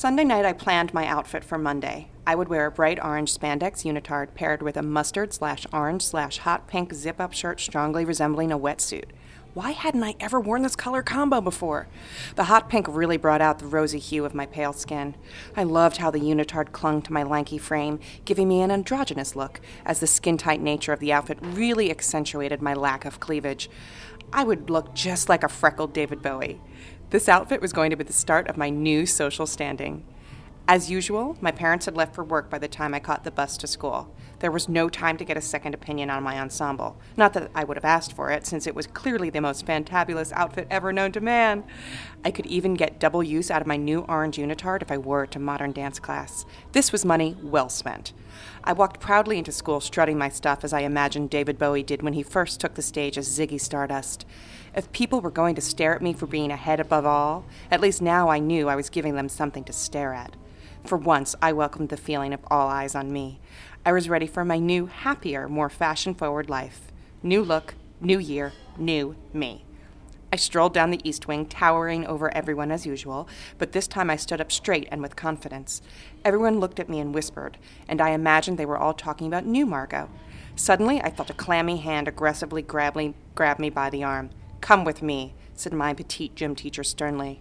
Sunday night, I planned my outfit for Monday. I would wear a bright orange spandex unitard paired with a mustard slash orange slash hot pink zip up shirt strongly resembling a wetsuit. Why hadn't I ever worn this color combo before? The hot pink really brought out the rosy hue of my pale skin. I loved how the unitard clung to my lanky frame, giving me an androgynous look, as the skin tight nature of the outfit really accentuated my lack of cleavage. I would look just like a freckled David Bowie. This outfit was going to be the start of my new social standing. As usual, my parents had left for work by the time I caught the bus to school. There was no time to get a second opinion on my ensemble. Not that I would have asked for it, since it was clearly the most fantabulous outfit ever known to man. I could even get double use out of my new orange unitard if I wore it to modern dance class. This was money well spent. I walked proudly into school, strutting my stuff as I imagined David Bowie did when he first took the stage as Ziggy Stardust. If people were going to stare at me for being ahead above all, at least now I knew I was giving them something to stare at. For once, I welcomed the feeling of all eyes on me. I was ready for my new, happier, more fashion forward life. New look, new year, new me. I strolled down the east wing, towering over everyone as usual, but this time I stood up straight and with confidence. Everyone looked at me and whispered, and I imagined they were all talking about new Margot. Suddenly, I felt a clammy hand aggressively grab me, grab me by the arm. Come with me, said my petite gym teacher sternly.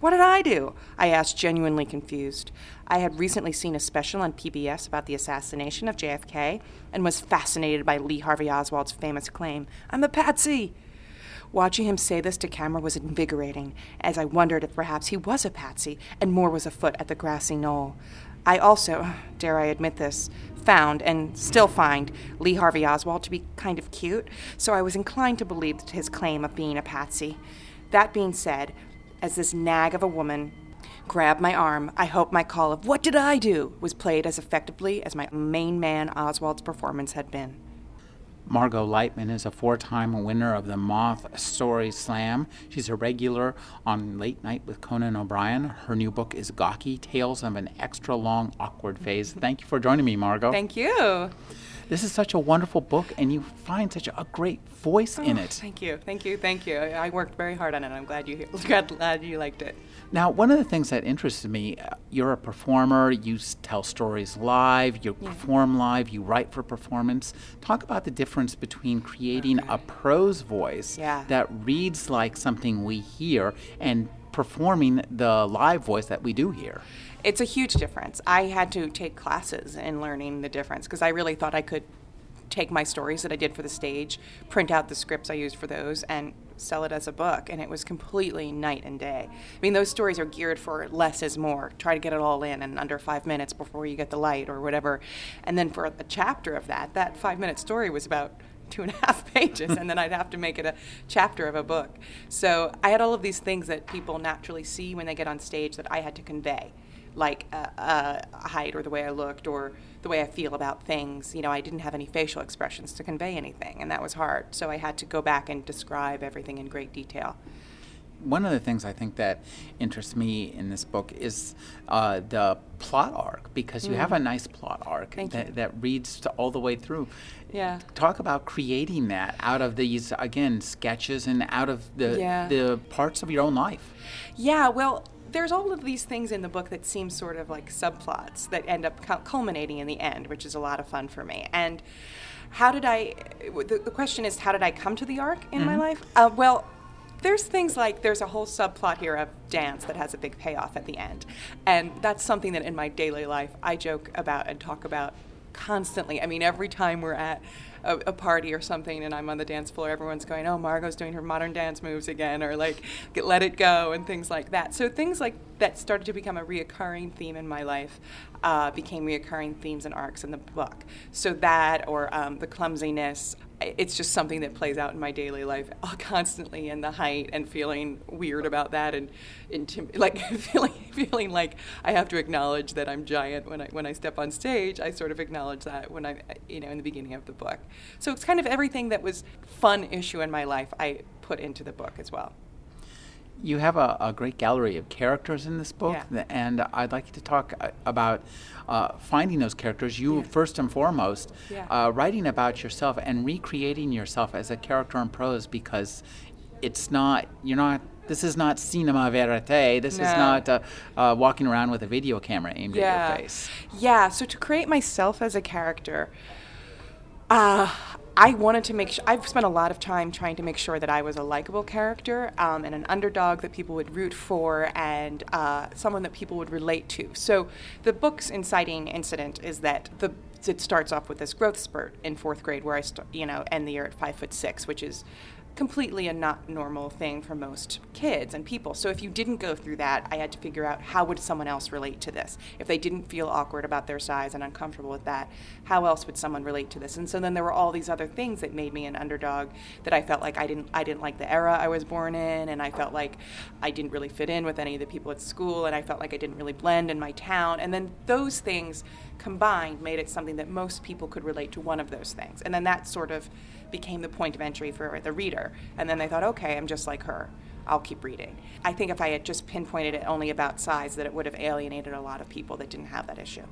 What did I do? I asked, genuinely confused. I had recently seen a special on PBS about the assassination of JFK and was fascinated by Lee Harvey Oswald's famous claim I'm a patsy. Watching him say this to camera was invigorating, as I wondered if perhaps he was a patsy and more was afoot at the grassy knoll. I also, dare I admit this, found and still find Lee Harvey Oswald to be kind of cute, so I was inclined to believe his claim of being a patsy. That being said, as this nag of a woman grabbed my arm, I hope my call of, What did I do? was played as effectively as my main man Oswald's performance had been. Margot Leitman is a four time winner of the Moth Story Slam. She's a regular on Late Night with Conan O'Brien. Her new book is Gawky Tales of an Extra Long Awkward Phase. Thank you for joining me, Margot. Thank you. This is such a wonderful book, and you find such a great voice oh, in it. Thank you, thank you, thank you. I worked very hard on it. I'm glad you glad, glad you liked it. Now, one of the things that interests me, uh, you're a performer. You tell stories live. You yeah. perform live. You write for performance. Talk about the difference between creating okay. a prose voice yeah. that reads like something we hear and performing the live voice that we do hear it's a huge difference. I had to take classes in learning the difference because I really thought I could take my stories that I did for the stage, print out the scripts I used for those, and sell it as a book. And it was completely night and day. I mean, those stories are geared for less is more. Try to get it all in in under five minutes before you get the light or whatever. And then for a chapter of that, that five minute story was about two and a half pages, and then I'd have to make it a chapter of a book. So I had all of these things that people naturally see when they get on stage that I had to convey like a, a, height or the way I looked or the way I feel about things. You know, I didn't have any facial expressions to convey anything, and that was hard. So I had to go back and describe everything in great detail. One of the things I think that interests me in this book is uh, the plot arc because you mm. have a nice plot arc that, that, reads all the way through. Yeah. Talk about creating that out of these again sketches and out of the yeah. the parts of your own life. Yeah. Well, there's all of these things in the book that seem sort of like subplots that end up culminating in the end, which is a lot of fun for me. And how did I? The, the question is, how did I come to the arc in mm-hmm. my life? Uh, well, there's things like there's a whole subplot here of dance that has a big payoff at the end, and that's something that in my daily life I joke about and talk about constantly. I mean, every time we're at a, a, party or something and I'm on the dance floor, everyone's going, oh, Margot's doing her modern dance moves again, or like, let it go, and things like that. So things like that started to become a reoccurring theme in my life, uh, became reoccurring themes and arcs in the book. So that, or um, the clumsiness, it's just something that plays out in my daily life constantly in the height and feeling weird about that and intim- like feeling feeling like I have to acknowledge that I'm giant when I when I step on stage. I sort of acknowledge that when I you know in the beginning of the book. So it's kind of everything that was fun issue in my life I put into the book as well you have a, a, great gallery of characters in this book, yeah. and I'd like you to talk uh, about uh, finding those characters. You yeah. first and foremost, yeah. uh, writing about yourself and recreating yourself as a character in prose because it's not you're not. This is not cinema verite. This no. is not uh, uh, walking around with a video camera aimed at your face. Yeah. So to create myself as a character. Uh, I wanted to make sure, I've spent a lot of time trying to make sure that I was a likable character um, and an underdog that people would root for and uh, someone that people would relate to. So the book's inciting incident is that the it starts off with this growth spurt in fourth grade where I, st- you know, end the year at five foot six, which is completely a not normal thing for most kids and people. So if you didn't go through that, I had to figure out how would someone else relate to this. If they didn't feel awkward about their size and uncomfortable with that, how else would someone relate to this? And so then there were all these other things that made me an underdog that I felt like I didn't I didn't like the era I was born in and I felt like I didn't really fit in with any of the people at school and I felt like I didn't really blend in my town. And then those things combined made it something that most people could relate to one of those things. And then that sort of became the point of entry for the reader. And then they thought, okay, I'm just like her. I'll keep reading. I think if I had just pinpointed it only about size, that it would have alienated a lot of people that didn't have that issue.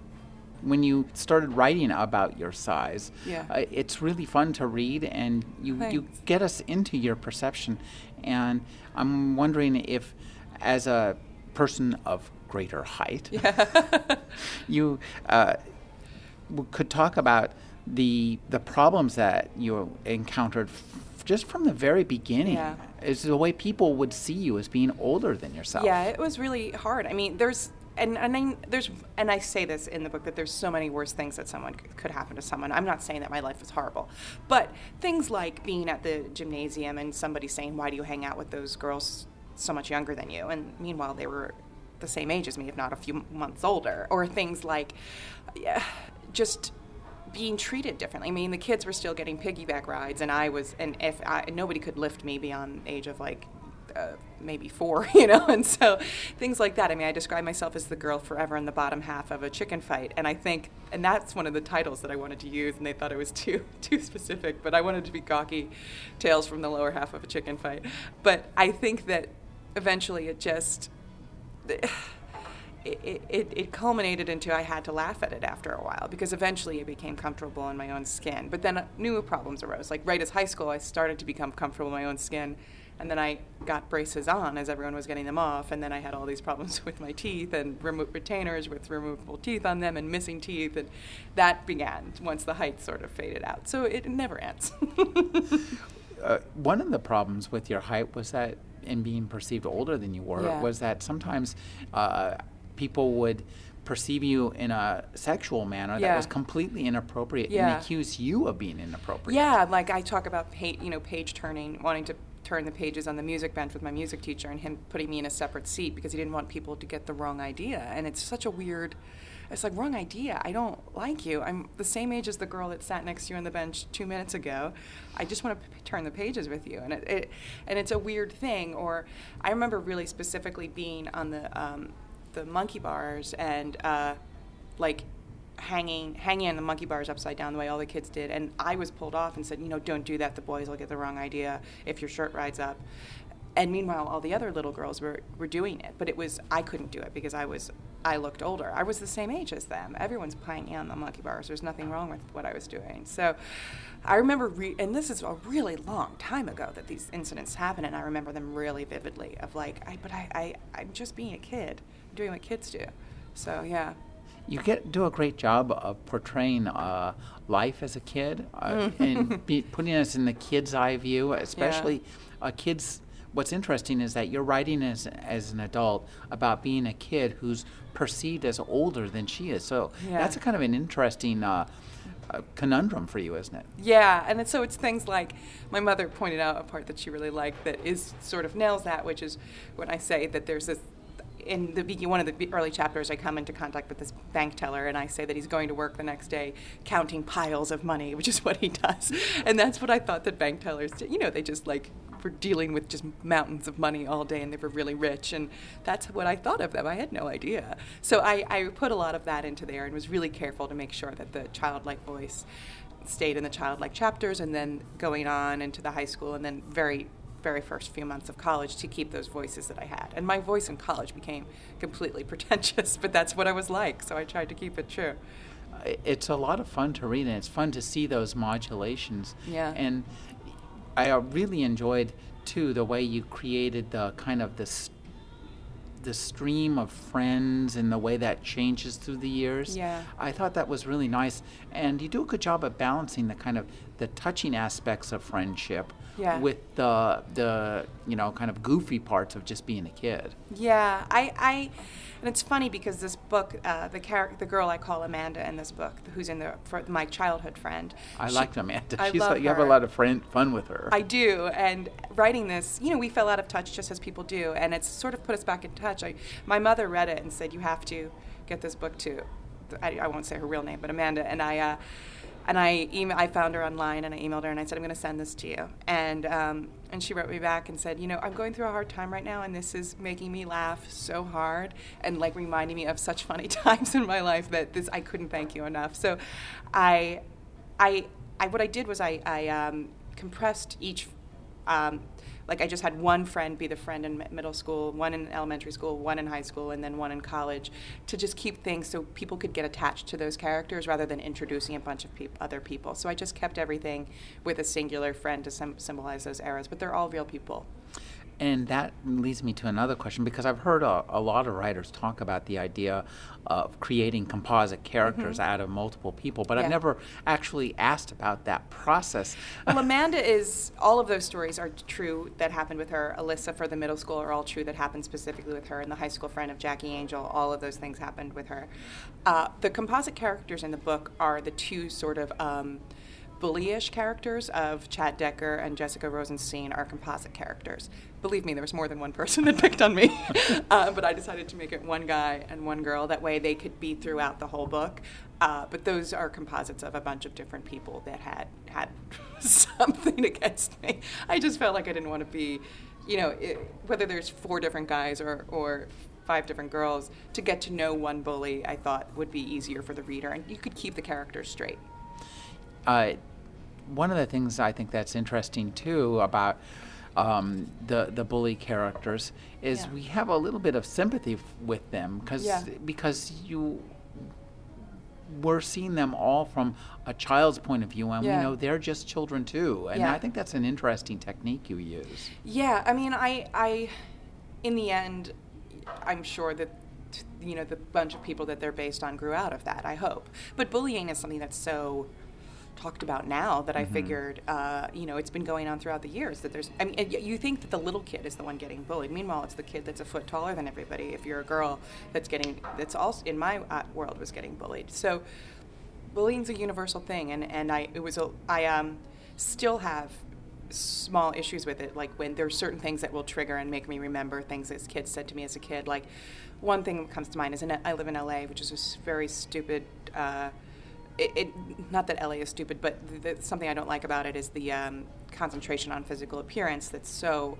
When you started writing about your size, yeah. Uh, it's really fun to read, and you, you get us into your perception. And I'm wondering if, as a person of greater height, yeah. you uh, could talk about the the problems that you encountered f- just from the very beginning yeah. is the way people would see you as being older than yourself. Yeah, it was really hard. I mean, there's and, and I, there's and I say this in the book that there's so many worse things that someone could, could happen to someone. I'm not saying that my life was horrible, but things like being at the gymnasium and somebody saying, "Why do you hang out with those girls so much younger than you?" And meanwhile, they were the same age as me, if not a few months older, or things like, yeah, just being treated differently. I mean, the kids were still getting piggyback rides, and I was, and if I, nobody could lift me beyond age of like uh, maybe four, you know, and so things like that. I mean, I describe myself as the girl forever in the bottom half of a chicken fight, and I think, and that's one of the titles that I wanted to use, and they thought it was too too specific, but I wanted to be gawky tales from the lower half of a chicken fight. But I think that eventually it just it, it, it, culminated into I had to laugh at it after a while because eventually it became comfortable in my own skin. But then new problems arose. Like right as high school, I started to become comfortable in my own skin. And then I got braces on as everyone was getting them off. And then I had all these problems with my teeth and remo- retainers with removable teeth on them and missing teeth. And that began once the height sort of faded out. So it never ends. uh, one of the problems with your height was that in being perceived older than you were yeah. was that sometimes uh, people would perceive you in a sexual manner yeah. that was completely inappropriate yeah. and accuse you of being inappropriate. Yeah, like I talk about pa- you know page turning, wanting to turn the pages on the music bench with my music teacher and him putting me in a separate seat because he didn't want people to get the wrong idea. And it's such a weird it's like wrong idea. I don't like you. I'm the same age as the girl that sat next to you on the bench two minutes ago. I just want to p- turn the pages with you, and it, it, and it's a weird thing. Or I remember really specifically being on the um, the monkey bars and uh, like hanging hanging on the monkey bars upside down the way all the kids did. And I was pulled off and said you know don't do that. The boys will get the wrong idea if your shirt rides up. And meanwhile all the other little girls were, were doing it. But it was I couldn't do it because I was I looked older. I was the same age as them. Everyone's playing on the monkey bars. There's nothing wrong with what I was doing. So I remember re- and this is a really long time ago that these incidents happened and I remember them really vividly of like I but I, I I'm just being a kid doing what kids do. So yeah. You get do a great job of portraying uh, life as a kid uh, and be, putting us in the kid's eye view, especially yeah. kids. What's interesting is that you're writing as as an adult about being a kid who's perceived as older than she is. So yeah. that's a kind of an interesting. Uh, a conundrum for you, isn't it? Yeah, and it's, so it's things like my mother pointed out a part that she really liked that is sort of nails that, which is when I say that there's this in the one of the early chapters, I come into contact with this bank teller, and I say that he's going to work the next day counting piles of money, which is what he does, and that's what I thought that bank tellers, did. you know, they just like were dealing with just mountains of money all day, and they were really rich, and that's what I thought of them. I had no idea, so I, I put a lot of that into there, and was really careful to make sure that the childlike voice stayed in the childlike chapters, and then going on into the high school, and then very very first few months of college to keep those voices that I had. And my voice in college became completely pretentious, but that's what I was like, so I tried to keep it true. It's a lot of fun to read, and it's fun to see those modulations. Yeah. And I uh, really enjoyed too the way you created the kind of this the stream of friends and the way that changes through the years. Yeah. I thought that was really nice. And you do a good job of balancing the kind of the touching aspects of friendship yeah. with the the you know kind of goofy parts of just being a kid. Yeah, I, I and it's funny because this book, uh, the char- the girl I call Amanda in this book, who's in the my childhood friend. I she, liked Amanda. I She's love like, you have a lot of friend, fun with her. I do, and writing this, you know, we fell out of touch just as people do, and it's sort of put us back in touch. I, my mother read it and said, "You have to get this book to." I, I won't say her real name, but Amanda, and I. Uh, and I email, I found her online and I emailed her and I said I'm going to send this to you. And um, and she wrote me back and said you know I'm going through a hard time right now and this is making me laugh so hard and like reminding me of such funny times in my life that this I couldn't thank you enough. So I I, I what I did was I, I um, compressed each um, like I just had one friend be the friend in middle school, one in elementary school, one in high school, and then one in college, to just keep things so people could get attached to those characters rather than introducing a bunch of peop- other people. So I just kept everything with a singular friend to sim- symbolize those eras, but they're all real people. And that leads me to another question because I've heard a, a lot of writers talk about the idea of creating composite characters mm-hmm. out of multiple people, but yeah. I've never actually asked about that process. Well, Amanda is, all of those stories are true that happened with her. Alyssa for the middle school are all true that happened specifically with her. And the high school friend of Jackie Angel, all of those things happened with her. Uh, the composite characters in the book are the two sort of. Um, bullyish characters of Chad Decker and Jessica Rosenstein are composite characters. Believe me, there was more than one person that picked on me, uh, but I decided to make it one guy and one girl. That way they could be throughout the whole book. Uh, but those are composites of a bunch of different people that had had something against me. I just felt like I didn't want to be, you know, it, whether there's four different guys or, or five different girls, to get to know one bully, I thought would be easier for the reader, and you could keep the characters straight. Uh, one of the things I think that's interesting too about um, the the bully characters is Yeah. we have a little bit of sympathy f- with them because Yeah. because you we're seeing them all from a child's point of view and Yeah. we know they're just children too and. I think that's an interesting technique you use. Yeah, I mean, I, I, in the end, I'm sure that you know the bunch of people that they're based on grew out of that. I hope, but bullying is something that's so talked about now that I figured, uh, you know, it's been going on throughout the years. That there's, I mean, you think that the little kid is the one getting bullied. Meanwhile, it's the kid that's a foot taller than everybody. If you're a girl, that's getting, that's also in my uh, world was getting bullied. So, bullying's a universal thing, and and I it was a I um still have small issues with it like when there's certain things that will trigger and make me remember things that kids said to me as a kid like one thing that comes to mind is in, i live in la which is a very stupid uh, it, it, not that LA is stupid, but th- th- something I don't like about it is the um, concentration on physical appearance that's so,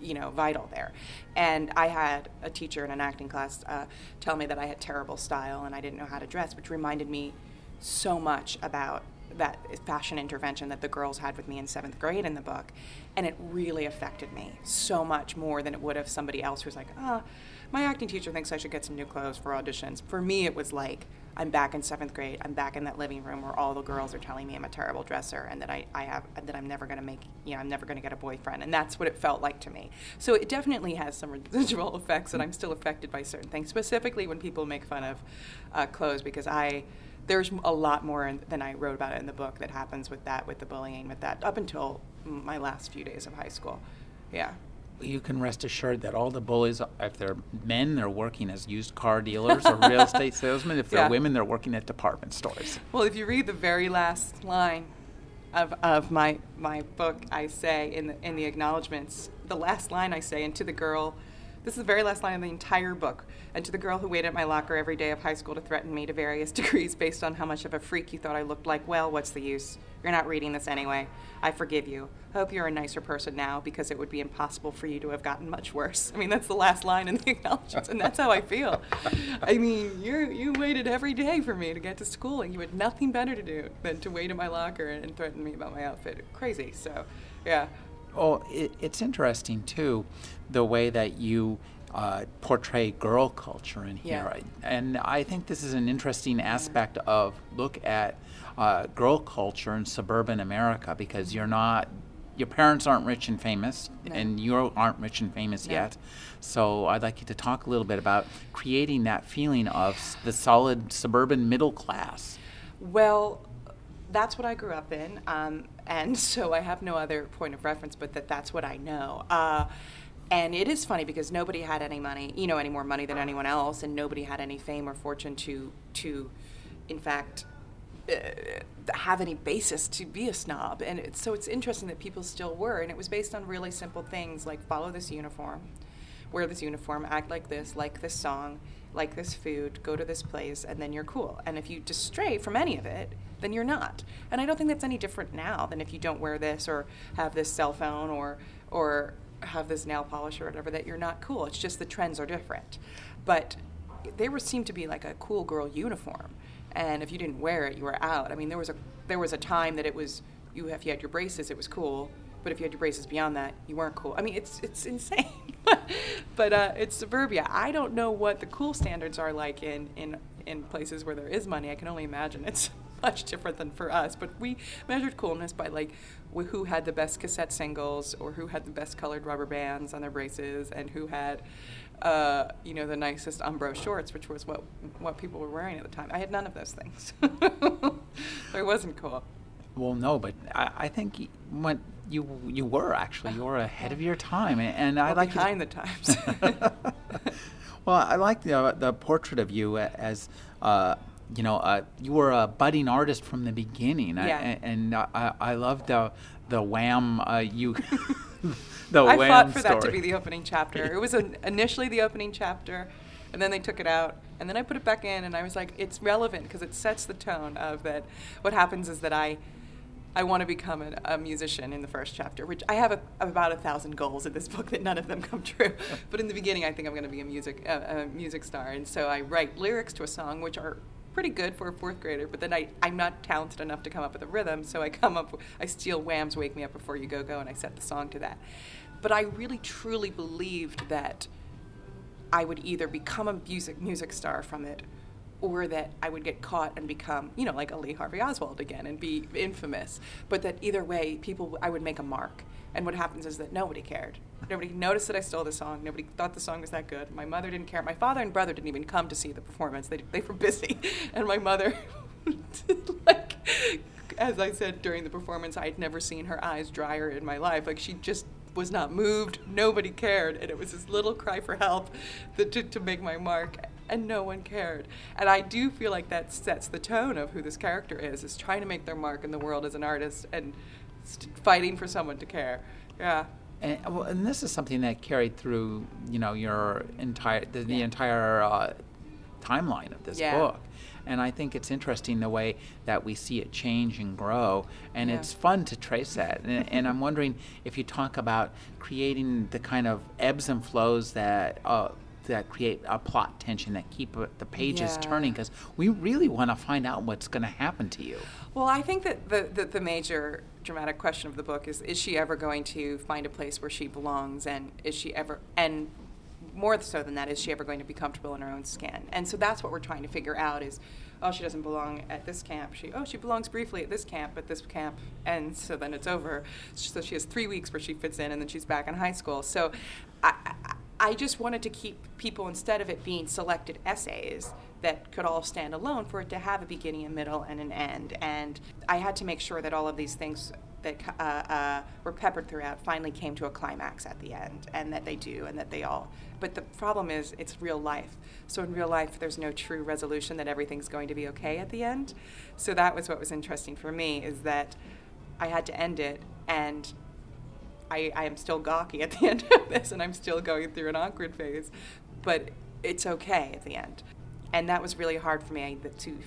you know, vital there. And I had a teacher in an acting class uh, tell me that I had terrible style and I didn't know how to dress, which reminded me so much about that fashion intervention that the girls had with me in seventh grade in the book. And it really affected me so much more than it would have somebody else who's like, ah, my acting teacher thinks I should get some new clothes for auditions. For me, it was like, I'm back in seventh grade. I'm back in that living room where all the girls are telling me I'm a terrible dresser and that I, I have that I'm never going to make you know I'm never going to get a boyfriend and that's what it felt like to me. So it definitely has some residual effects and I'm still affected by certain things, specifically when people make fun of uh, clothes because I there's a lot more in, than I wrote about it in the book that happens with that with the bullying with that up until my last few days of high school. Yeah. You can rest assured that all the bullies, if they're men, they're working as used car dealers or real estate salesmen. If they're Yeah. women, they're working at department stores. Well, if you read the very last line of, of my, my book, I say in the, in the acknowledgments, the last line I say, and to the girl, this is the very last line of the entire book, and to the girl who waited at my locker every day of high school to threaten me to various degrees based on how much of a freak you thought I looked like, well, what's the use? You're not reading this anyway. I forgive you. Hope you're a nicer person now because it would be impossible for you to have gotten much worse. I mean, that's the last line in the acknowledgments, and that's how I feel. I mean, you you waited every day for me to get to school, and you had nothing better to do than to wait in my locker and threaten me about my outfit. Crazy. So, yeah. Oh, it, it's interesting too, the way that you uh, portray girl culture in here, Yeah. and I think this is an interesting aspect of look at uh, girl culture in suburban America because you're not. Your parents aren't rich and famous, No. and you aren't rich and famous No. yet. So I'd like you to talk a little bit about creating that feeling of the solid suburban middle class. Well, that's what I grew up in, um, and so I have no other point of reference but that that's what I know. Uh, and it is funny because nobody had any money, you know, any more money than anyone else, and nobody had any fame or fortune to, to, in fact, uh, have any basis to be a snob. And it's, so it's interesting that people still were, and it was based on really simple things like follow this uniform, wear this uniform, act like this, like this song, like this food, go to this place, and then you're cool. And if you just stray from any of it, then you're not. And I don't think that's any different now than if you don't wear this or have this cell phone or or have this nail polish or whatever that you're not cool. It's just the trends are different. But they was seemed to be like a cool girl uniform, and if you didn't wear it, you were out. I mean, there was a there was a time that it was you if you had your braces, it was cool. But if you had your braces beyond that, you weren't cool. I mean, it's it's insane. but uh, it's suburbia. I don't know what the cool standards are like in, in in places where there is money. I can only imagine it's much different than for us. But we measured coolness by like who had the best cassette singles, or who had the best colored rubber bands on their braces, and who had. Uh, you know the nicest Umbro shorts, which was what what people were wearing at the time. I had none of those things. I wasn't cool. Well, no, but I, I think what you you were actually you were ahead of your time, and, and I like behind the times. well, I like the the portrait of you as. Uh, you know, uh, you were a budding artist from the beginning, Yeah. a- and I, I love the the wham uh, you the I wham fought for that to be the opening chapter. It was an, initially the opening chapter, and then they took it out, and then I put it back in, and I was like, it's relevant because it sets the tone of that. What happens is that I, I want to become a, a musician in the first chapter, which I have a, about a thousand goals in this book that none of them come true. but in the beginning, I think I'm going to be a music a music star, and so I write lyrics to a song which are pretty good for a fourth grader, but then I, I'm not talented enough to come up with a rhythm, so I come up, I steal Wham's Wake Me Up Before You Go Go, and I set the song to that. But I really truly believed that I would either become a music music star from it, or that I would get caught and become, you know, like a Lee Harvey Oswald again and be infamous. But that either way, people, I would make a mark. And what happens is that nobody cared. Nobody noticed that I stole the song. Nobody thought the song was that good. My mother didn't care. My father and brother didn't even come to see the performance. They, they were busy. And my mother, like, as I said during the performance, I had never seen her eyes drier in my life. Like, she just was not moved. Nobody cared. And it was this little cry for help that, to, to make my mark. And no one cared. And I do feel like that sets the tone of who this character is, is trying to make their mark in the world as an artist and st- fighting for someone to care. Yeah. And, well, and this is something that carried through, you know, your entire the, the Yeah. entire uh, timeline of this Yeah. book. And I think it's interesting the way that we see it change and grow, and Yeah. it's fun to trace that. And, and I'm wondering if you talk about creating the kind of ebbs and flows that uh, that create a plot tension that keep the pages Yeah. turning, because we really want to find out what's going to happen to you. Well, I think that the, the, the major dramatic question of the book is is she ever going to find a place where she belongs? And is she ever, and more so than that, is she ever going to be comfortable in her own skin? And so that's what we're trying to figure out is, oh, she doesn't belong at this camp. She, oh, she belongs briefly at this camp, at this camp, and so then it's over. So she has three weeks where she fits in, and then she's back in high school. So I, I, I just wanted to keep people, instead of it being selected essays that could all stand alone, for it to have a beginning, a middle, and an end. And I had to make sure that all of these things that uh, uh, were peppered throughout finally came to a climax at the end, and that they do, and that they all. But the problem is, it's real life. So in real life, there's no true resolution that everything's going to be okay at the end. So that was what was interesting for me is that I had to end it, and I, I am still gawky at the end of this, and I'm still going through an awkward phase, but it's okay at the end. And that was really hard for me to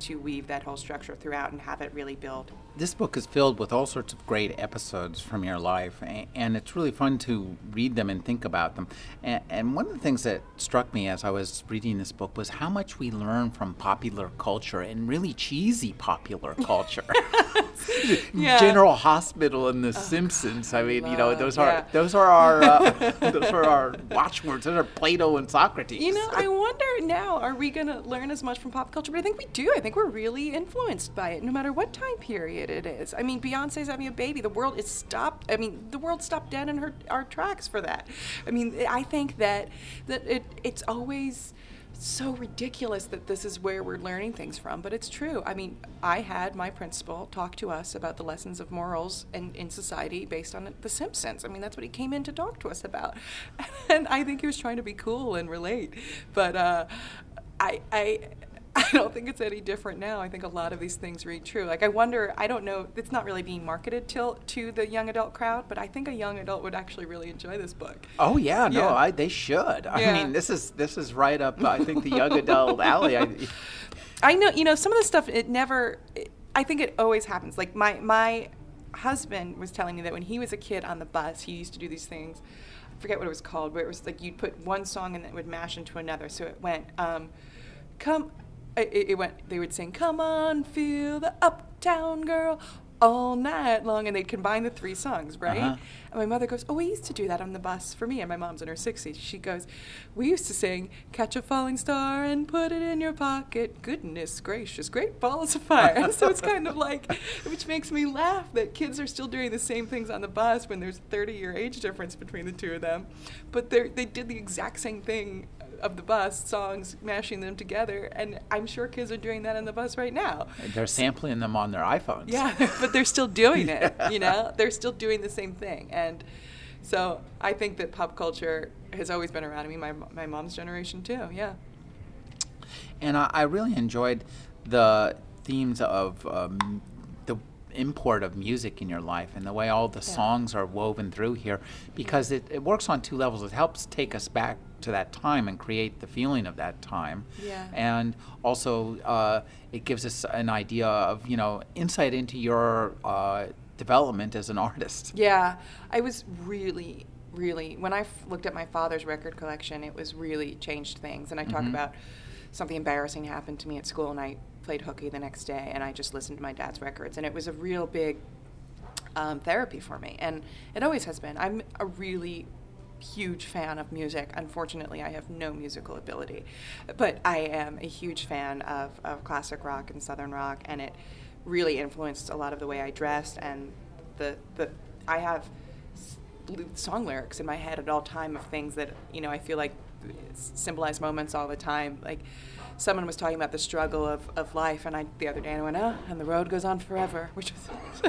to weave that whole structure throughout and have it really build. This book is filled with all sorts of great episodes from your life, and it's really fun to read them and think about them. And one of the things that struck me as I was reading this book was how much we learn from popular culture and really cheesy popular culture. yeah. General Hospital and The oh, Simpsons. I mean, you know, those yeah. are those are our uh, those are our watchwords. Those are Plato and Socrates. You know, I wonder now, are we going to learn as much from pop culture? But I think we do. I think we're really influenced by it, no matter what time period it is. I mean, Beyonce's having a baby. The world is stopped. I mean, the world stopped dead in her our tracks for that. I mean, I think that that it it's always so ridiculous that this is where we're learning things from, but it's true. I mean, I had my principal talk to us about the lessons of morals in, in society based on The Simpsons. I mean, that's what he came in to talk to us about. And I think he was trying to be cool and relate. But uh, I, I, I don't think it's any different now. I think a lot of these things read true. Like I wonder, I don't know, it's not really being marketed till to the young adult crowd, but I think a young adult would actually really enjoy this book. Oh yeah, no, I, they should. I yeah. mean, this is this is right up I think the young adult alley. I, I know, you know, some of the stuff it never it, I think it always happens. Like my my husband was telling me that when he was a kid on the bus, he used to do these things. I forget what it was called, but it was like you'd put one song and then it would mash into another. So it went um, come it, it went. They would sing, "Come on, feel the uptown girl." all night long and they'd combine the three songs, right? Uh-huh. And my mother goes, Oh, we used to do that on the bus for me. And my mom's in her 60s. She goes, We used to sing, Catch a falling star and put it in your pocket. Goodness gracious, great balls of fire. so it's kind of like, which makes me laugh that kids are still doing the same things on the bus when there's 30 year age difference between the two of them. But they did the exact same thing of the bus songs, mashing them together, and I'm sure kids are doing that on the bus right now. They're sampling them on their iPhones. Yeah, but they're still doing it. yeah. You know, they're still doing the same thing, and so I think that pop culture has always been around. I mean, my my mom's generation too. Yeah. And I, I really enjoyed the themes of um, import of music in your life and the way all the yeah. songs are woven through here because it, it works on two levels. It helps take us back to that time and create the feeling of that time. Yeah. And also, uh, it gives us an idea of you know insight into your uh, development as an artist. Yeah, I was really, really when I f- looked at my father's record collection, it was really changed things. And I talk mm-hmm. about something embarrassing happened to me at school, and I played hooky the next day, and I just listened to my dad's records, and it was a real big um, therapy for me, and it always has been. I'm a really huge fan of music. Unfortunately, I have no musical ability, but I am a huge fan of, of classic rock and southern rock, and it really influenced a lot of the way I dressed and the the I have song lyrics in my head at all time of things that you know I feel like symbolize moments all the time like someone was talking about the struggle of, of life, and I the other day I went, oh, and the road goes on forever, which is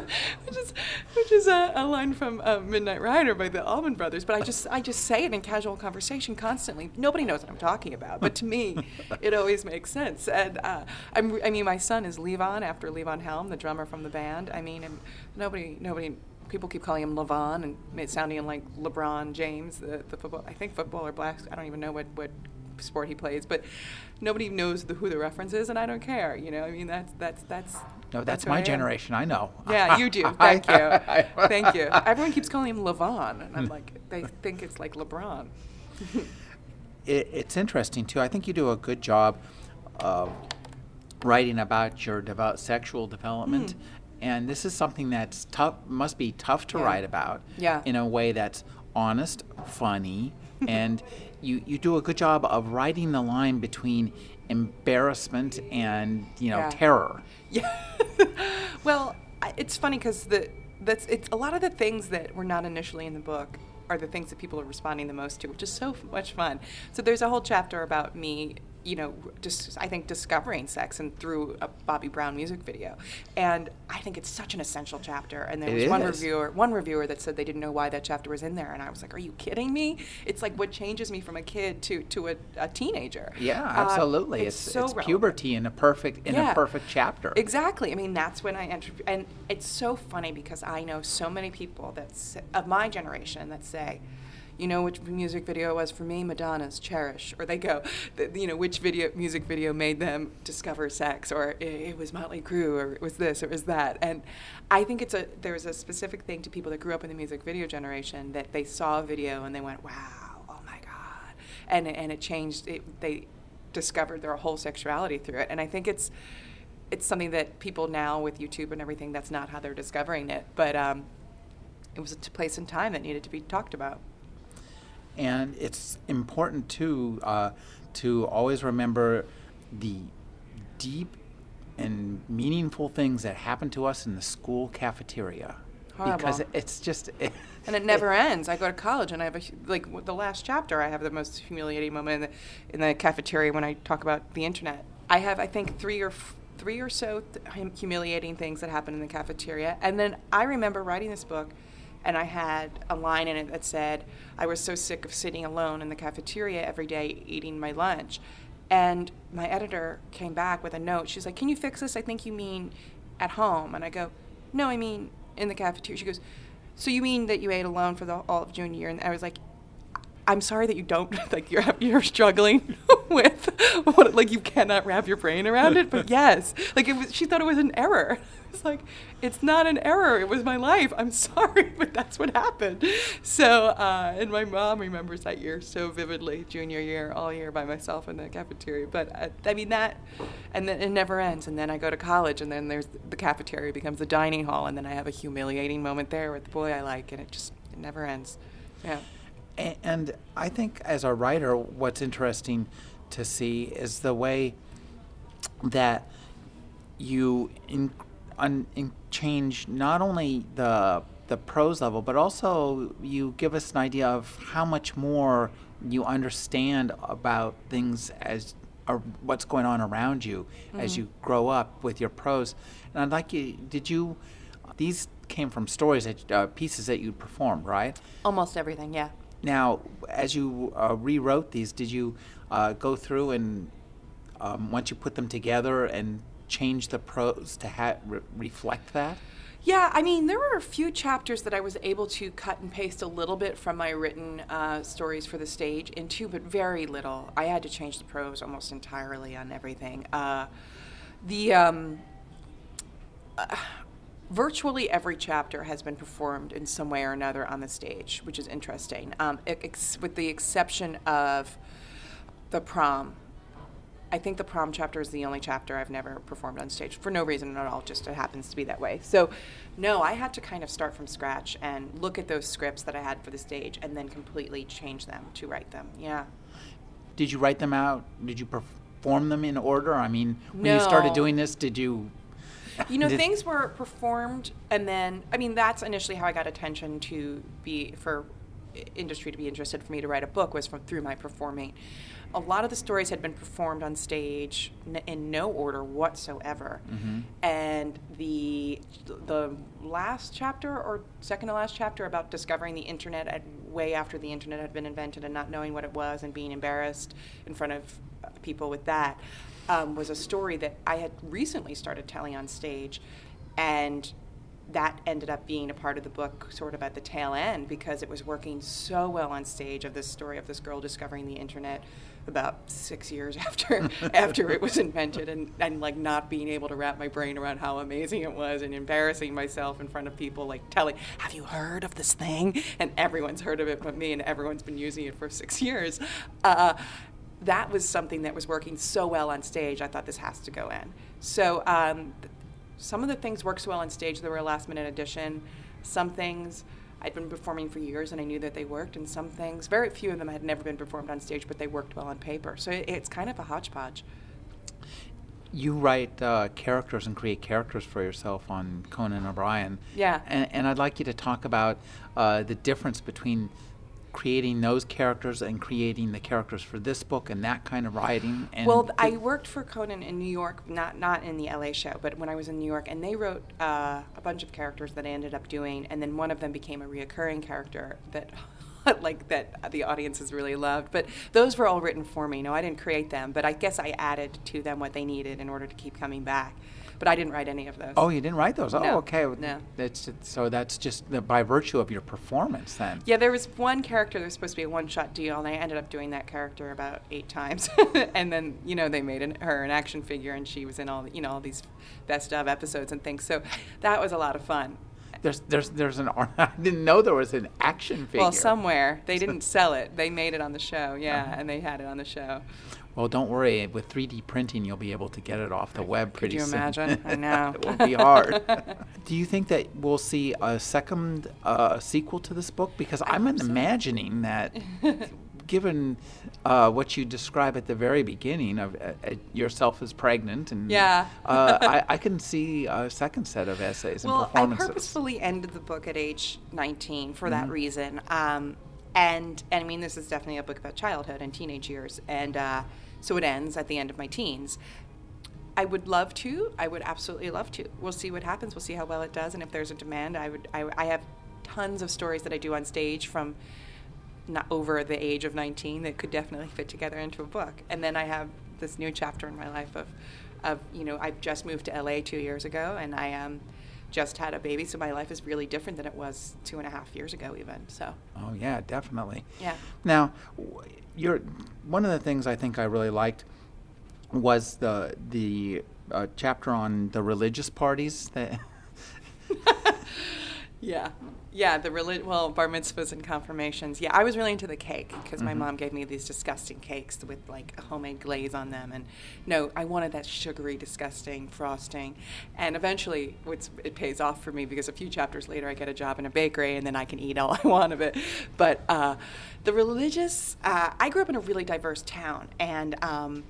which is which is a, a line from uh, Midnight Rider by the Allman Brothers. But I just I just say it in casual conversation constantly. Nobody knows what I'm talking about, but to me, it always makes sense. And uh, I'm, I mean, my son is Levon after Levon Helm, the drummer from the band. I mean, and nobody nobody people keep calling him Levon and it sounding like LeBron James, the, the football. I think football or black. I don't even know what what sport he plays, but nobody knows the, who the reference is, and I don't care. You know, I mean, that's that's that's. No, that's, that's my I generation. I know. Yeah, you do. Thank you. Thank you. Everyone keeps calling him Levon, and I'm like, they think it's like LeBron. it, it's interesting too. I think you do a good job of writing about your develop, sexual development. Mm. And this is something that's tough, must be tough to yeah. write about yeah. in a way that's honest, funny, and you, you do a good job of writing the line between embarrassment and you know yeah. terror. Yeah. well, it's funny because the that's it's a lot of the things that were not initially in the book are the things that people are responding the most to, which is so much fun. So there's a whole chapter about me you know, just I think discovering sex and through a Bobby Brown music video, and I think it's such an essential chapter. And there It was one reviewer, one reviewer that said they didn't know why that chapter was in there, and I was like, "Are you kidding me? It's like what changes me from a kid to to a, a teenager." Yeah, Uh, absolutely. it's, it's so it's puberty in a perfect in Yeah. a perfect chapter. Exactly. I mean, that's when I entered, and it's so funny because I know so many people that's of my generation that say, you know, which music video was for me, Madonna's "Cherish," or they go, you know, which video music video made them discover sex, or it, it was Motley Crue, or it was this, or it was that, and I think it's a there's a specific thing to people that grew up in the music video generation that they saw a video and they went, wow, oh my god, and and it changed. It, they discovered their whole sexuality through it, and I think it's it's something that people now with YouTube and everything, that's not how they're discovering it. But um, it was a place and time that needed to be talked about. And it's important too uh, to always remember the deep and meaningful things that happen to us in the school cafeteria because it's just it, And it never ends. I go to college and I have a, like, the last chapter, I have the most humiliating moment in the, in the cafeteria when I talk about the internet. I have, I think, three or f- three or so th- humiliating things that happen in the cafeteria. And then I remember writing this book, and I had a line in it that said, I was so sick of sitting alone in the cafeteria every day eating my lunch. And my editor came back with a note. She's like, Can you fix this? I think you mean at home. And I go, No, I mean in the cafeteria. She goes, So you mean that you ate alone for the all of junior year? And I was like, I'm sorry that you don't like you're you're struggling with what like you cannot wrap your brain around it. But yes, like it was. She thought it was an error. It's like it's not an error. It was my life. I'm sorry, but that's what happened. So uh, and my mom remembers that year so vividly, junior year, all year by myself in the cafeteria. But uh, I mean that, and then it never ends. And then I go to college, and then there's the cafeteria becomes the dining hall, and then I have a humiliating moment there with the boy I like, and it just it never ends. Yeah. And I think as a writer, what's interesting to see is the way that you in, un, in change not only the the prose level, but also you give us an idea of how much more you understand about things as or what's going on around you as you grow up with your prose. And I'd like you. Did you? These came from stories that uh, pieces that you performed, right? Almost everything. Yeah. Now, as you uh, rewrote these, did you uh, go through and um, once you put them together and change the prose to ha- re- reflect that? Yeah, I mean, there were a few chapters that I was able to cut and paste a little bit from my written uh, stories for the stage into, but very little. I had to change the prose almost entirely on everything. Uh, the um, uh, virtually every chapter has been performed in some way or another on the stage, which is interesting, um, ex- with the exception of the prom. I think the prom chapter is the only chapter I've never performed on stage for no reason at all, just it happens to be that way. So, no, I had to kind of start from scratch and look at those scripts that I had for the stage and then completely change them to write them. Yeah. Did you write them out? Did you perform them in order? I mean, when you started doing this, did you? You know, things were performed, and then I mean, that's initially how I got attention to be for industry to be interested for me to write a book was from through my performing. A lot of the stories had been performed on stage n- in no order whatsoever, Mhm. and the the last chapter or second to last chapter about discovering the internet at way after the internet had been invented and not knowing what it was and being embarrassed in front of people with that um, was a story that I had recently started telling on stage, and that ended up being a part of the book sort of at the tail end because it was working so well on stage of this story of this girl discovering the internet about six years after after it was invented and, and like not being able to wrap my brain around how amazing it was and embarrassing myself in front of people like telling have you heard of this thing? And everyone's heard of it but me and everyone's been using it for six years. Uh, that was something that was working so well on stage i thought this has to go in so um, some of the things worked so well on stage they were a last minute addition some things I'd been performing for years and I knew that they worked, and some things, very few of them had never been performed on stage, but they worked well on paper. So it, it's kind of a hodgepodge. You write uh, characters and create characters for yourself on Conan O'Brien. Yeah. And, and I'd like you to talk about uh, the difference between creating those characters and creating the characters for this book and that kind of writing? And well, I worked for Conan in New York, not not in the LA show, but when I was in New York, and they wrote uh, a bunch of characters that I ended up doing, and then one of them became a reoccurring character that. like that the audiences really loved but those were all written for me no i didn't create them but i guess i added to them what they needed in order to keep coming back but I didn't write any of those. Oh, you didn't write those? Oh, No, okay. no. That's so. That's just the, by virtue of your performance, then. Yeah, there was one character that was supposed to be a one-shot deal, and I ended up doing that character about eight times. and then, you know, they made an, her an action figure, and she was in all, you know, all these best of episodes and things. So that was a lot of fun. There's there's there's an. I didn't know there was an action figure. Well, somewhere they didn't sell it; they made it on the show. Yeah, Uh-huh. and they had it on the show. Well, don't worry. With 3D printing, you'll be able to get it off the web pretty soon. Could you imagine? I know. it won't be hard. Do you think that we'll see a second uh, sequel to this book? Because I'm hope so. imagining that, given uh, what you describe at the very beginning of uh, uh, yourself as pregnant, and Yeah. uh, I, I can see a second set of essays and performances. Well, I purposefully ended the book at age 19 for that Mhm. reason. Um, and, and I mean, this is definitely a book about childhood and teenage years. And uh, so it ends at the end of my teens. I would love to. I would absolutely love to. We'll see what happens. We'll see how well it does. And if there's a demand, I would. I, I have tons of stories that I do on stage from not over the age of 19 that could definitely fit together into a book. And then I have this new chapter in my life of, of you know, I've just moved to LA two years ago, and I um, just had a baby, so my life is really different than it was two and a half years ago, even. So Oh yeah, definitely. yeah. Now, you're one of the things I think I really liked was the the uh, chapter on the religious parties that. Yeah, yeah. The relig- well, bar mitzvahs and confirmations. Yeah, I was really into the cake because my Mhm. mom gave me these disgusting cakes with like a homemade glaze on them, and no, I wanted that sugary, disgusting frosting. And eventually, it pays off for me because a few chapters later, I get a job in a bakery, and then I can eat all I want of it. But uh, the religious, uh, I grew up in a really diverse town, and um,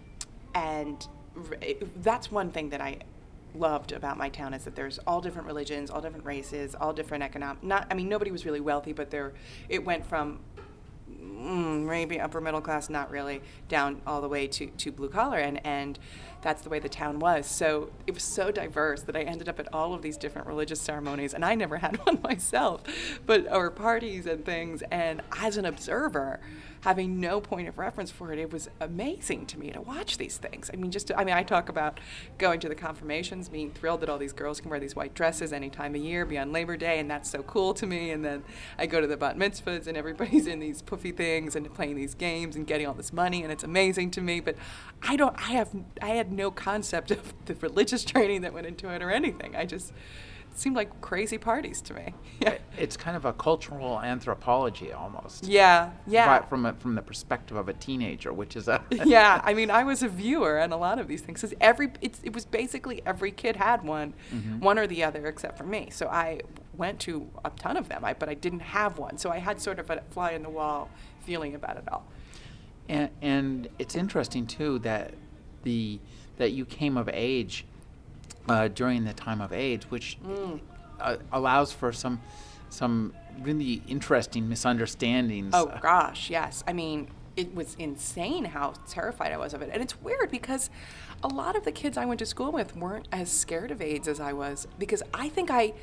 and that's one thing that I loved about my town is that there's all different religions, all different races, all different economic. Not, I mean, nobody was really wealthy, but there, it went from mm, maybe upper middle class, not really, down all the way to, to blue collar, and and that's the way the town was. So it was so diverse that I ended up at all of these different religious ceremonies, and I never had one myself, but or parties and things. And as an observer, having no point of reference for it, it was amazing to me to watch these things. I mean, just to, I mean, I talk about going to the confirmations, being thrilled that all these girls can wear these white dresses any time of year, be on Labor Day, and that's so cool to me. And then I go to the bat mitzvahs, and everybody's in these puffy things and playing these games and getting all this money, and it's amazing to me. But I don't, I have, I had no concept of the religious training that went into it or anything. I just seemed like crazy parties to me. Yeah. It's kind of a cultural anthropology almost. Yeah, yeah. Right from a, from the perspective of a teenager, which is a yeah, I mean, I was a viewer and a lot of these things. 'Cause every it's, it was basically every kid had one, Mhm. one or the other, except for me. So I went to a ton of them, I, but I didn't have one. So I had sort of a fly in the wall feeling about it all. And, and it's interesting too that the that you came of age uh, during the time of AIDS, which Mm. uh, allows for some some really interesting misunderstandings. Oh gosh, yes. I mean, it was insane how terrified I was of it. And it's weird because a lot of the kids I went to school with weren't as scared of AIDS as I was because I think I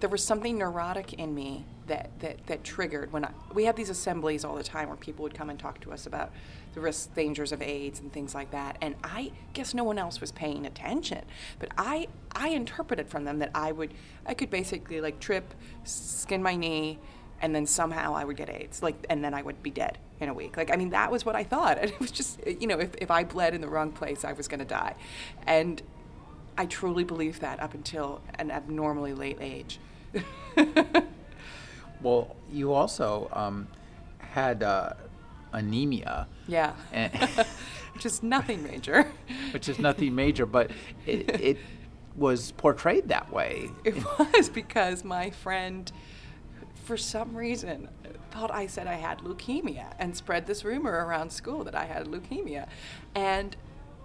there was something neurotic in me that that, that triggered when I, we had these assemblies all the time where people would come and talk to us about the risks, dangers of AIDS and things like that. And I guess no one else was paying attention, but I I interpreted from them that I would I could basically like trip, skin my knee, and then somehow I would get AIDS, like, and then I would be dead in a week. Like, I mean, that was what I thought, and it was just, you know, if, if I bled in the wrong place, I was going to die, and I truly believed that up until an abnormally late age. well, you also um, had uh, anemia, yeah, And- which is nothing major. which is nothing major, but it, it was portrayed that way. It was because my friend, for some reason, thought I said I had leukemia and spread this rumor around school that I had leukemia. And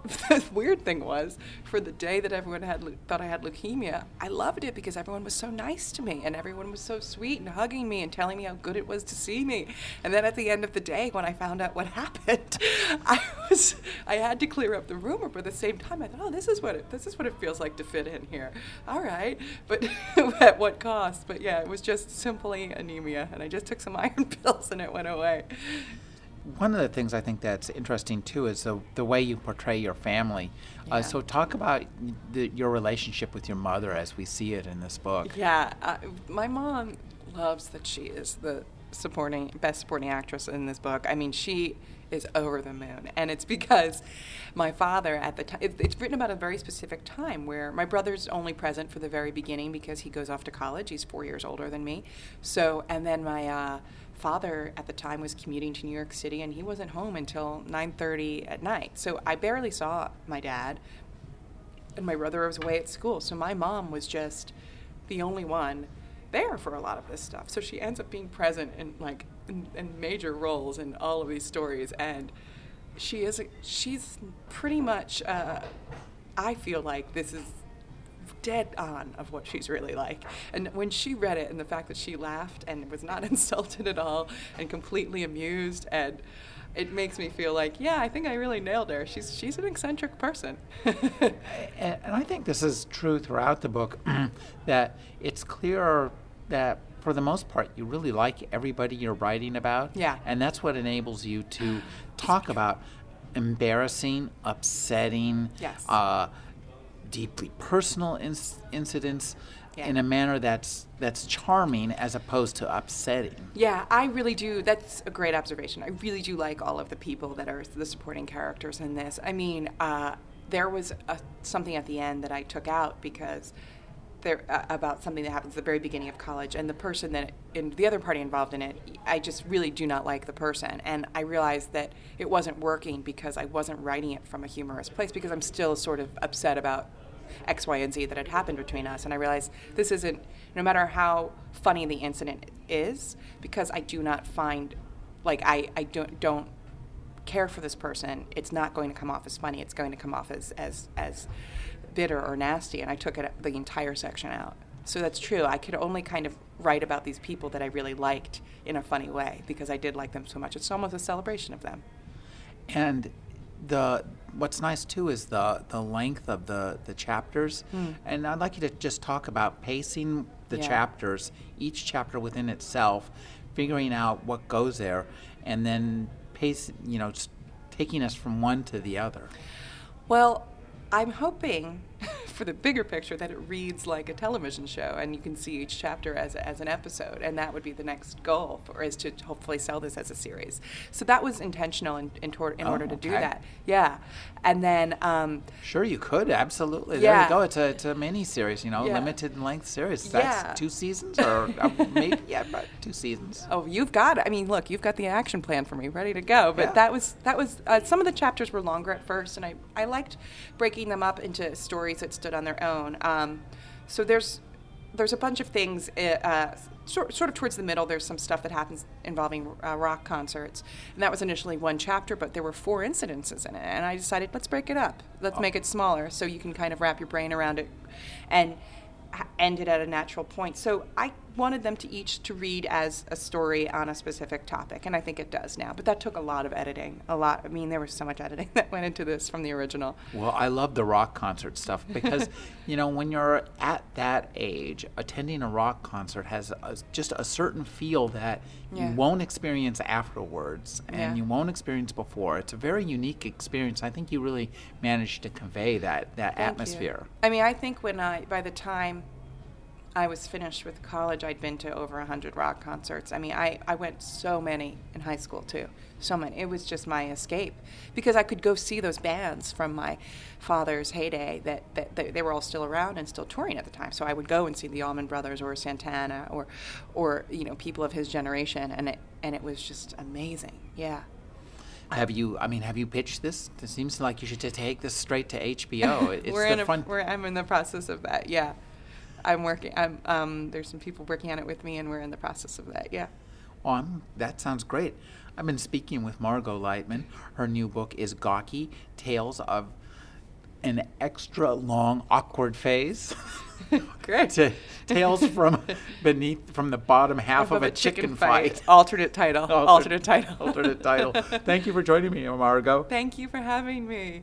the weird thing was, for the day that everyone had thought I had leukemia, I loved it because everyone was so nice to me and everyone was so sweet and hugging me and telling me how good it was to see me. And then at the end of the day, when I found out what happened, I was I had to clear up the rumor, but at the same time, I thought, oh, this is what it this is what it feels like to fit in here. All right, but at what cost? But yeah, it was just simply anemia, and I just took some iron pills and it went away one of the things I think that's interesting too is the, the way you portray your family. Uh, yeah. Uh, so, talk about the, your relationship with your mother as we see it in this book. Yeah, uh, my mom loves that she is the supporting best supporting actress in this book. I mean, she is over the moon, and it's because my father at the time. It, it's written about a very specific time where my brother's only present for the very beginning because he goes off to college. He's four years older than me. So, and then my. Uh, father at the time was commuting to New York City and he wasn't home until 9:30 at night. So I barely saw my dad and my brother was away at school. So my mom was just the only one there for a lot of this stuff. So she ends up being present in like in, in major roles in all of these stories and she is a, she's pretty much uh, I feel like this is dead on of what she's really like. And when she read it, and the fact that she laughed and was not insulted at all and completely amused, and it makes me feel like, yeah, I think I really nailed her. She's she's an eccentric person. and, I think this is true throughout the book, that it's clear that for the most part, you really like everybody you're writing about. Yeah. And that's what enables you to talk about embarrassing, upsetting, yes. uh, deeply personal incidents yeah. in a manner that's that's charming as opposed to upsetting. Yeah, I really do. That's a great observation. I really do like all of the people that are the supporting characters in this. I mean, uh, there was a, something at the end that I took out because there uh, about something that happens at the very beginning of college, and the person that and the other party involved in it, I just really do not like the person, and I realized that it wasn't working because I wasn't writing it from a humorous place because I'm still sort of upset about X, Y, and Z that had happened between us. And I realized this isn't, no matter how funny the incident is, because I do not find, like, I, I don't, don't care for this person, it's not going to come off as funny. It's going to come off as, as, as bitter or nasty. And I took it, the entire section out. So that's true. I could only kind of write about these people that I really liked in a funny way because I did like them so much. It's almost a celebration of them. And the what's nice too is the the length of the the chapters, mm. and I'd like you to just talk about pacing the yeah. chapters, each chapter within itself, figuring out what goes there, and then pace, you know, taking us from one to the other. Well, I'm hoping for the bigger picture that it reads like a television show and you can see each chapter as, a, as an episode and that would be the next goal for is to hopefully sell this as a series. So that was intentional in, in, tor- in oh, order to oh, okay. do that. Yeah and then um, sure you could absolutely yeah. there you go it's a, it's a mini series you know yeah. limited length series that's yeah. two seasons or uh, maybe yeah about two seasons oh you've got it i mean look you've got the action plan for me ready to go but that was that was uh, some of the chapters were longer at first and i, I liked breaking them up into stories that stood on their own. Um, so there's there's a bunch of things. Uh, uh, sort, sort of towards the middle, there's some stuff that happens involving uh, rock concerts, and that was initially one chapter, but there were four incidences in it, and I decided let's break it up, let's oh. make it smaller, so you can kind of wrap your brain around it, and end it at a natural point. So I wanted them to each to read as a story on a specific topic, and I think it does now. But that took a lot of editing. A lot. I mean, there was so much editing that went into this from the original. Well, I love the rock concert stuff because, you know, when you're at that age, attending a rock concert has a, just a certain feel that yeah. you won't experience afterwards and yeah. you won't experience before. It's a very unique experience. I think you really managed to convey that that Thank atmosphere. You. I mean, I think when I by the time I was finished with college, I'd been to over 100 rock concerts. I mean, I, I went so many in high school, too. So many. It was just my escape because I could go see those bands from my father's heyday that, that, that they were all still around and still touring at the time. So I would go and see the Allman Brothers or Santana or, or you know, people of his generation, and it, and it was just amazing. Yeah. Have you? I mean, have you pitched this? It seems like you should take this straight to HBO. It's we're in a, we're, I'm in the process of that. Yeah. I'm working. I'm, um, there's some people working on it with me, and we're in the process of that. Yeah. Well, I'm, that sounds great. I've been speaking with Margot Leitman. Her new book is Gawky Tales of an extra long awkward phase. Great. Tales from beneath from the bottom half of, a, chicken, fight. Alternate title. Alter- Alternate title. Alternate title. Thank you for joining me, Margot. Thank you for having me.